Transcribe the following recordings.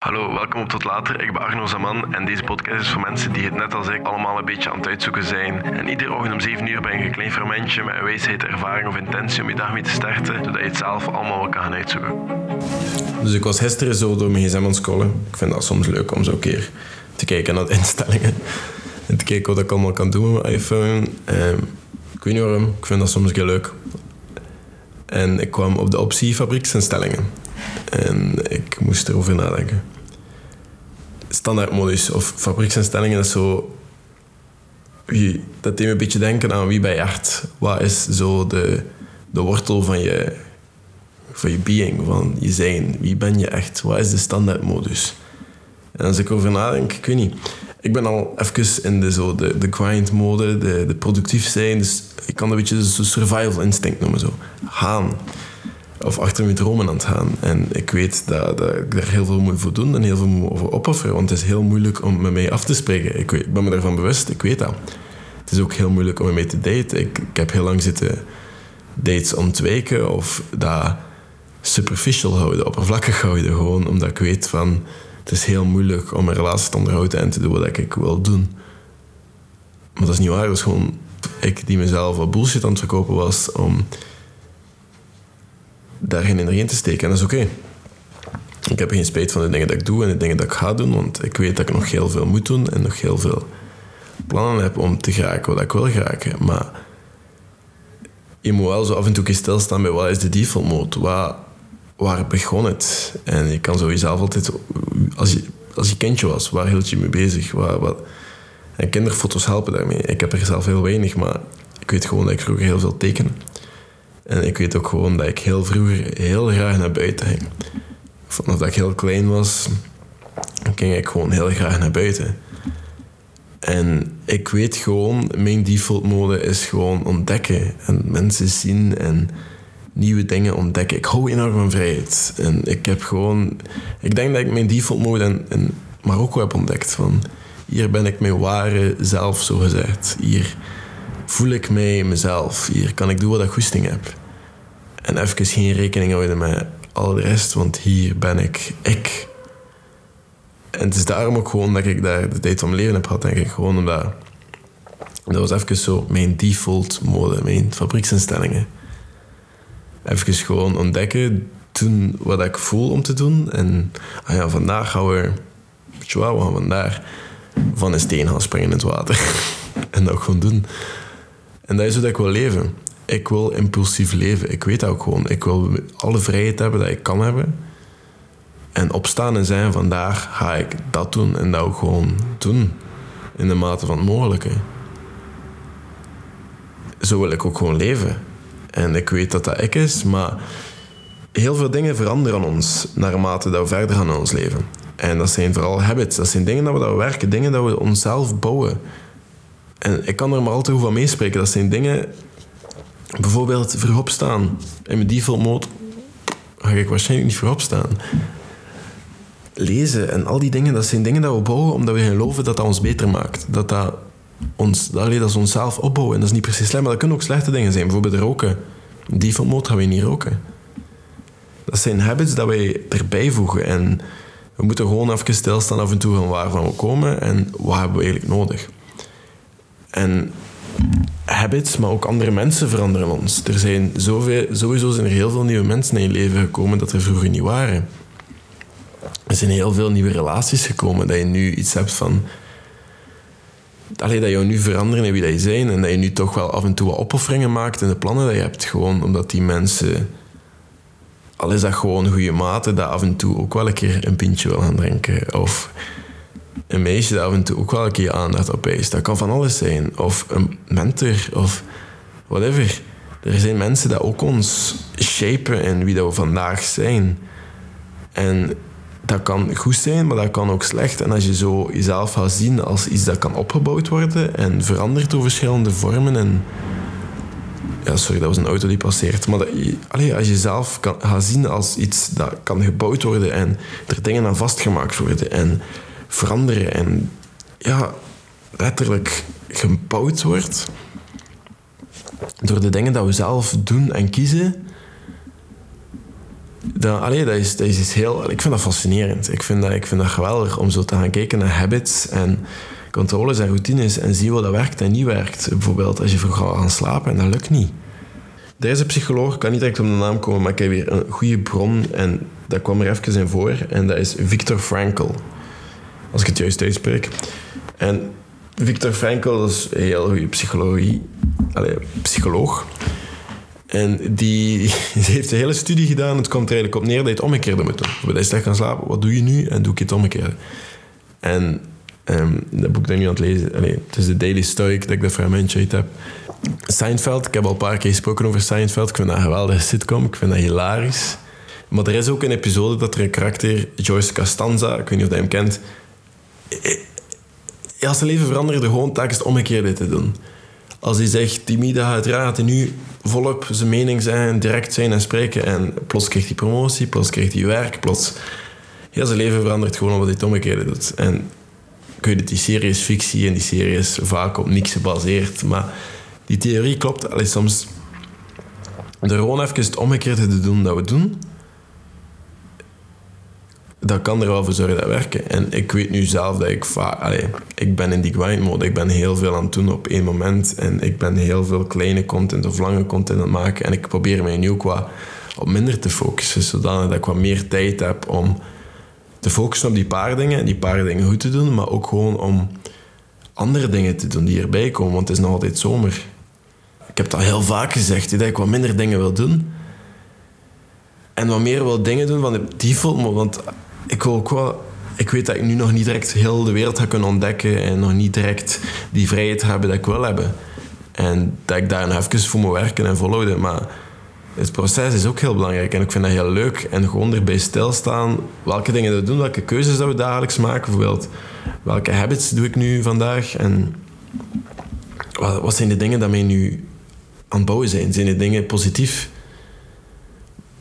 Hallo, welkom op Tot Later. Ik ben Arno Zaman en deze podcast is voor mensen die het net als ik allemaal een beetje aan het uitzoeken zijn. En iedere ochtend om 7 uur ben je een klein fermentje met een wijsheid, ervaring of intentie om je dag mee te starten, zodat je het zelf allemaal wel kan gaan uitzoeken. Dus ik was gisteren zo door mijn gsm aan het scrollen. Ik vind dat soms leuk om zo een keer te kijken naar de instellingen. En te kijken wat ik allemaal kan doen met mijn iPhone. Ehm, ik weet niet waarom, ik vind dat soms keer leuk. En ik kwam op de optie fabrieksinstellingen. En ik moest erover nadenken. Standaardmodus of fabrieksinstellingen is zo... Wie, dat deed een beetje denken aan wie bij je echt. Wat is zo de, de wortel van je, van je being, van je zijn? Wie ben je echt? Wat is de standaardmodus? En als ik erover nadenk, ik weet niet. Ik ben al even in de, zo, de, de grind mode, de, de productief zijn. Dus ik kan een beetje zo survival instinct noemen. Zo. Gaan of achter mijn dromen aan het gaan. En ik weet dat, dat ik daar heel veel moet voor doen en heel veel moet over opofferen. Want het is heel moeilijk om met mij af te spreken. Ik, weet, ben me daarvan bewust, ik weet dat. Het is ook heel moeilijk om mij te daten. Ik, ik heb heel lang zitten dates ontwijken of dat superficial houden, oppervlakkig houden. Gewoon omdat ik weet van het is heel moeilijk om een relatie te onderhouden en te doen wat ik wil doen. Maar dat is niet waar. Dat is gewoon ik die mezelf wat bullshit aan het verkopen was om daar geen energie in te steken. En dat is oké. Ik heb geen spijt van de dingen dat ik doe en de dingen dat ik ga doen, want ik weet dat ik nog heel veel moet doen en nog heel veel plannen heb om te geraken wat ik wil geraken. Maar je moet wel zo af en toe stilstaan bij wat is de default mode? Waar, waar begon het? En je kan jezelf altijd, als je, als je kindje was, waar hield je mee bezig? Waar, wat, en kinderfoto's helpen daarmee. Ik heb er zelf heel weinig, maar ik weet gewoon dat ik vroeger heel veel teken. En ik weet ook gewoon dat ik heel vroeger heel graag naar buiten ging. Vanaf dat ik heel klein was, ging ik gewoon heel graag naar buiten. En ik weet gewoon, mijn default mode is gewoon ontdekken. En mensen zien en nieuwe dingen ontdekken. Ik hou enorm van vrijheid. En ik heb gewoon... Ik denk dat ik mijn default mode in, Marokko heb ontdekt. Van, hier ben ik mijn ware zelf, zo gezegd. Hier voel ik mij mezelf. Hier kan ik doen wat ik goesting heb. En even geen rekening houden met al de rest, want hier ben ik ik. En het is daarom ook gewoon dat ik daar de tijd mijn leven heb gehad, denk. Gewoon omdat... Dat was even zo mijn default mode, mijn fabrieksinstellingen. Even gewoon ontdekken, doen wat ik voel om te doen. En ah ja, vandaag gaan we... Weet we gaan vandaag van een steen gaan springen in het water. en dat gewoon doen. En dat is hoe ik wil leven ik wil impulsief leven. Ik weet dat ook gewoon. Ik wil alle vrijheid hebben dat ik kan hebben. En opstaan en zijn, vandaag ga ik dat doen en dat ook gewoon doen. In de mate van het mogelijke. Zo wil ik ook gewoon leven. En ik weet dat dat ik is, maar heel veel dingen veranderen ons naarmate dat we verder gaan in ons leven. En dat zijn vooral habits. Dat zijn dingen dat we, werken, dingen dat we onszelf bouwen. En ik kan er maar altijd over meespreken. Dat zijn dingen Bijvoorbeeld vroeg opstaan. In mijn default mode ga ik waarschijnlijk niet vroeg opstaan. Lezen en al die dingen, dat zijn dingen dat we bouwen omdat we geloven dat dat ons beter maakt. Dat dat ons, dat, is onszelf opbouwen. En dat is niet precies slecht, maar dat kunnen ook slechte dingen zijn. Bijvoorbeeld roken. Default mode gaan we niet roken. Dat zijn habits dat wij erbij voegen. En we moeten gewoon even stilstaan af en toe van waar we komen en wat hebben we eigenlijk nodig. En habits, maar ook andere mensen veranderen ons. Er zijn zoveel, sowieso zijn er heel veel nieuwe mensen in je leven gekomen dat er vroeger niet waren. Er zijn heel veel nieuwe relaties gekomen, dat je nu iets hebt van... Allee, dat je nu veranderen in wie dat je zijn en dat je nu toch wel af en toe wat opofferingen maakt in de plannen dat je hebt. Gewoon omdat die mensen... Al is dat gewoon goede maten, dat af en toe ook wel een keer een pintje wil gaan drinken. Of een meisje dat af en toe ook wel een keer aandacht op eist. Dat kan van alles zijn. Of een mentor, of whatever. Er zijn mensen die ook ons shapen in wie we vandaag zijn. En dat kan goed zijn, maar dat kan ook slecht. En als je zo jezelf gaat zien als iets dat kan opgebouwd worden en verandert door verschillende vormen en... Ja, sorry, dat was een auto die passeert. Maar als je jezelf kan, gaat zien als iets dat kan gebouwd worden en er dingen aan vastgemaakt worden en veranderen en ja, letterlijk gebouwd wordt door de dingen dat we zelf doen en kiezen, dat, allee, dat, is, dat is heel... Ik vind dat fascinerend. Ik vind dat, ik vind dat geweldig om zo te gaan kijken naar habits en controles en routines en zien wat dat werkt en niet werkt. Bijvoorbeeld als je vroeg gaat slapen en dat lukt niet. Deze psycholoog, kan niet direct op de naam komen, maar ik heb weer een goede bron en dat kwam er even in voor. En dat is Viktor Frankl. Als ik het juist uitspreek. En Viktor Frankl is een heel goede psychologie, allee, psycholoog. En die heeft een hele studie gedaan. Het komt er eigenlijk op neer dat je het omgekeerde moet doen. Dat je slecht gaan slapen, wat doe je nu? En doe ik het omgekeerde. En um, dat boek dat ik nu aan het lezen... Allee, het is de Daily Stoic dat ik dat fragmentje uit heb. Seinfeld, ik heb al een paar keer gesproken over Seinfeld. Ik vind dat een geweldige sitcom. Ik vind dat hilarisch. Maar er is ook een episode dat er een karakter, Joyce Costanza, ik weet niet of je hem kent... Als zijn leven veranderde, gewoon telkens het omgekeerde te doen. Als hij zegt, timide raad en nu volop zijn mening zijn, direct zijn en spreken. En plots krijgt hij promotie, plots krijgt hij werk, plots... Heel zijn leven verandert gewoon omdat hij het omgekeerde doet. En kun je die serie is fictie en die serie is vaak op niks gebaseerd. Maar die theorie klopt. Allee, soms er gewoon even het omgekeerde te doen dat we doen, dat kan er wel voor zorgen dat werken. En ik weet nu zelf dat ik vaak... Ik ben in die grind mode. Ik ben heel veel aan het doen op één moment. En ik ben heel veel kleine content of lange content aan het maken. En ik probeer mij nu ook wat op minder te focussen. Zodat ik wat meer tijd heb om te focussen op die paar dingen. En die paar dingen goed te doen. Maar ook gewoon om andere dingen te doen die erbij komen. Want het is nog altijd zomer. Ik heb dat heel vaak gezegd. Dat ik wat minder dingen wil doen. En wat meer wil dingen doen van de default. Want ik ook wel... Ik weet dat ik nu nog niet direct heel de wereld ga kunnen ontdekken en nog niet direct die vrijheid hebben dat ik wil hebben. En dat ik daar nog even voor moet werken en volhouden. Maar het proces is ook heel belangrijk en ik vind dat heel leuk. En gewoon erbij stilstaan welke dingen we doen, welke keuzes dat we dagelijks maken. Bijvoorbeeld, welke habits doe ik nu vandaag en wat zijn de dingen dat mij nu aan het bouwen zijn? Zijn de dingen positief?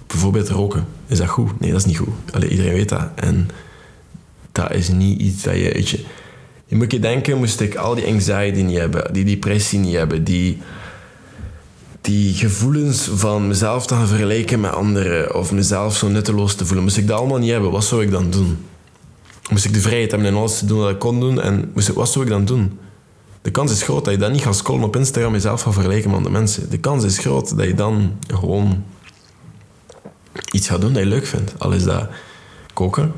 Bijvoorbeeld roken. Is dat goed? Nee, dat is niet goed. Allee, iedereen weet dat. En dat is niet iets dat je... je, je moet je denken, moest ik al die anxiety niet hebben, die depressie niet hebben, die, die gevoelens van mezelf te vergelijken met anderen of mezelf zo nutteloos te voelen, moest ik dat allemaal niet hebben, wat zou ik dan doen? Moest ik de vrijheid hebben en alles te doen wat ik kon doen en moest ik, wat zou ik dan doen? De kans is groot dat je dan niet gaat scrollen op Instagram jezelf gaat vergelijken met andere mensen. De kans is groot dat je dan gewoon iets gaat doen dat je leuk vindt. Al is dat koken,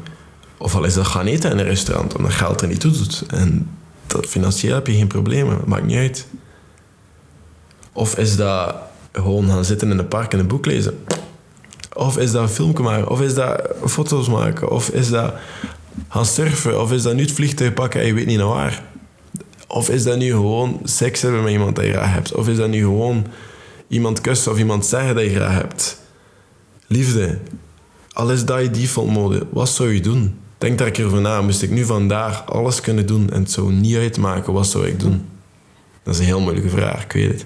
of al is dat gaan eten in een restaurant, omdat geld er niet toe doet. En dat, financieel heb je geen problemen, maakt niet uit. Of is dat gewoon gaan zitten in een park en een boek lezen? Of is dat een filmpje maken? Of is dat foto's maken? Of is dat gaan surfen? Of is dat nu het vliegtuig pakken en je weet niet naar waar? Of is dat nu gewoon seks hebben met iemand dat je graag hebt? Of is dat nu gewoon iemand kussen of iemand zeggen dat je graag hebt? Liefde. Al is dat je default mode, wat zou je doen? Denk daar een keer over na. Moest ik nu vandaag alles kunnen doen en het zou niet uitmaken, wat zou ik doen? Dat is een heel moeilijke vraag, ik weet het.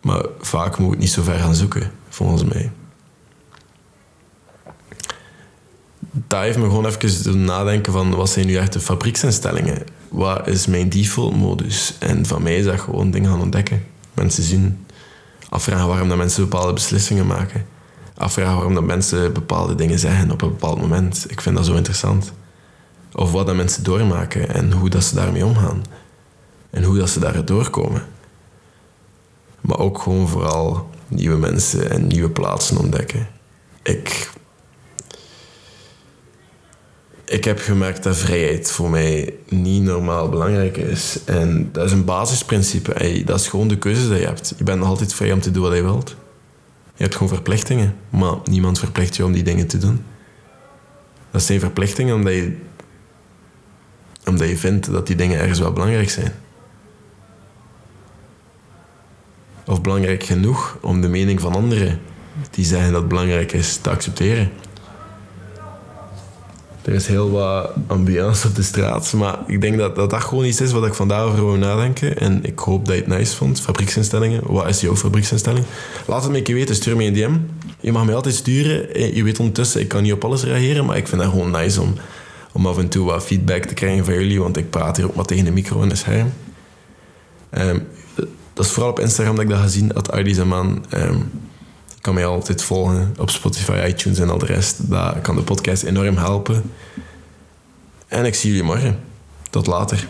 Maar vaak moet ik niet zo ver gaan zoeken, volgens mij. Dat heeft me gewoon even doen nadenken van wat zijn nu echt de fabrieksinstellingen? Wat is mijn default modus? En van mij is dat gewoon dingen gaan ontdekken. Mensen zien, afvragen waarom dat mensen bepaalde beslissingen maken afvragen waarom dat mensen bepaalde dingen zeggen op een bepaald moment. Ik vind dat zo interessant. Of wat dat mensen doormaken en hoe dat ze daarmee omgaan. En hoe dat ze daar doorkomen. Maar ook gewoon vooral nieuwe mensen en nieuwe plaatsen ontdekken. Ik, ik heb gemerkt dat vrijheid voor mij niet normaal belangrijk is. En dat is een basisprincipe. Dat is gewoon de keuze die je hebt. Je bent altijd vrij om te doen wat je wilt. Je hebt gewoon verplichtingen, maar niemand verplicht je om die dingen te doen. Dat zijn verplichtingen omdat je, omdat je vindt dat die dingen ergens wel belangrijk zijn. Of belangrijk genoeg om de mening van anderen die zeggen dat het belangrijk is te accepteren. Er is heel wat ambiance op de straat, maar ik denk dat dat, dat gewoon iets is wat ik vandaag over wil nadenken. En ik hoop dat je het nice vond. Fabrieksinstellingen, wat is jouw fabrieksinstelling? Laat het me een keer weten, stuur me een DM. Je mag mij altijd sturen. Eh, je weet ondertussen, ik kan niet op alles reageren, maar ik vind het gewoon nice om, om af en toe wat feedback te krijgen van jullie, want ik praat hier ook maar tegen de micro en de scherm. Um, dat is vooral op Instagram dat ik dat ga zien, Zaman. Um, Je kan mij altijd volgen op Spotify, iTunes en al de rest. Dat kan de podcast enorm helpen. En ik zie jullie morgen. Tot later.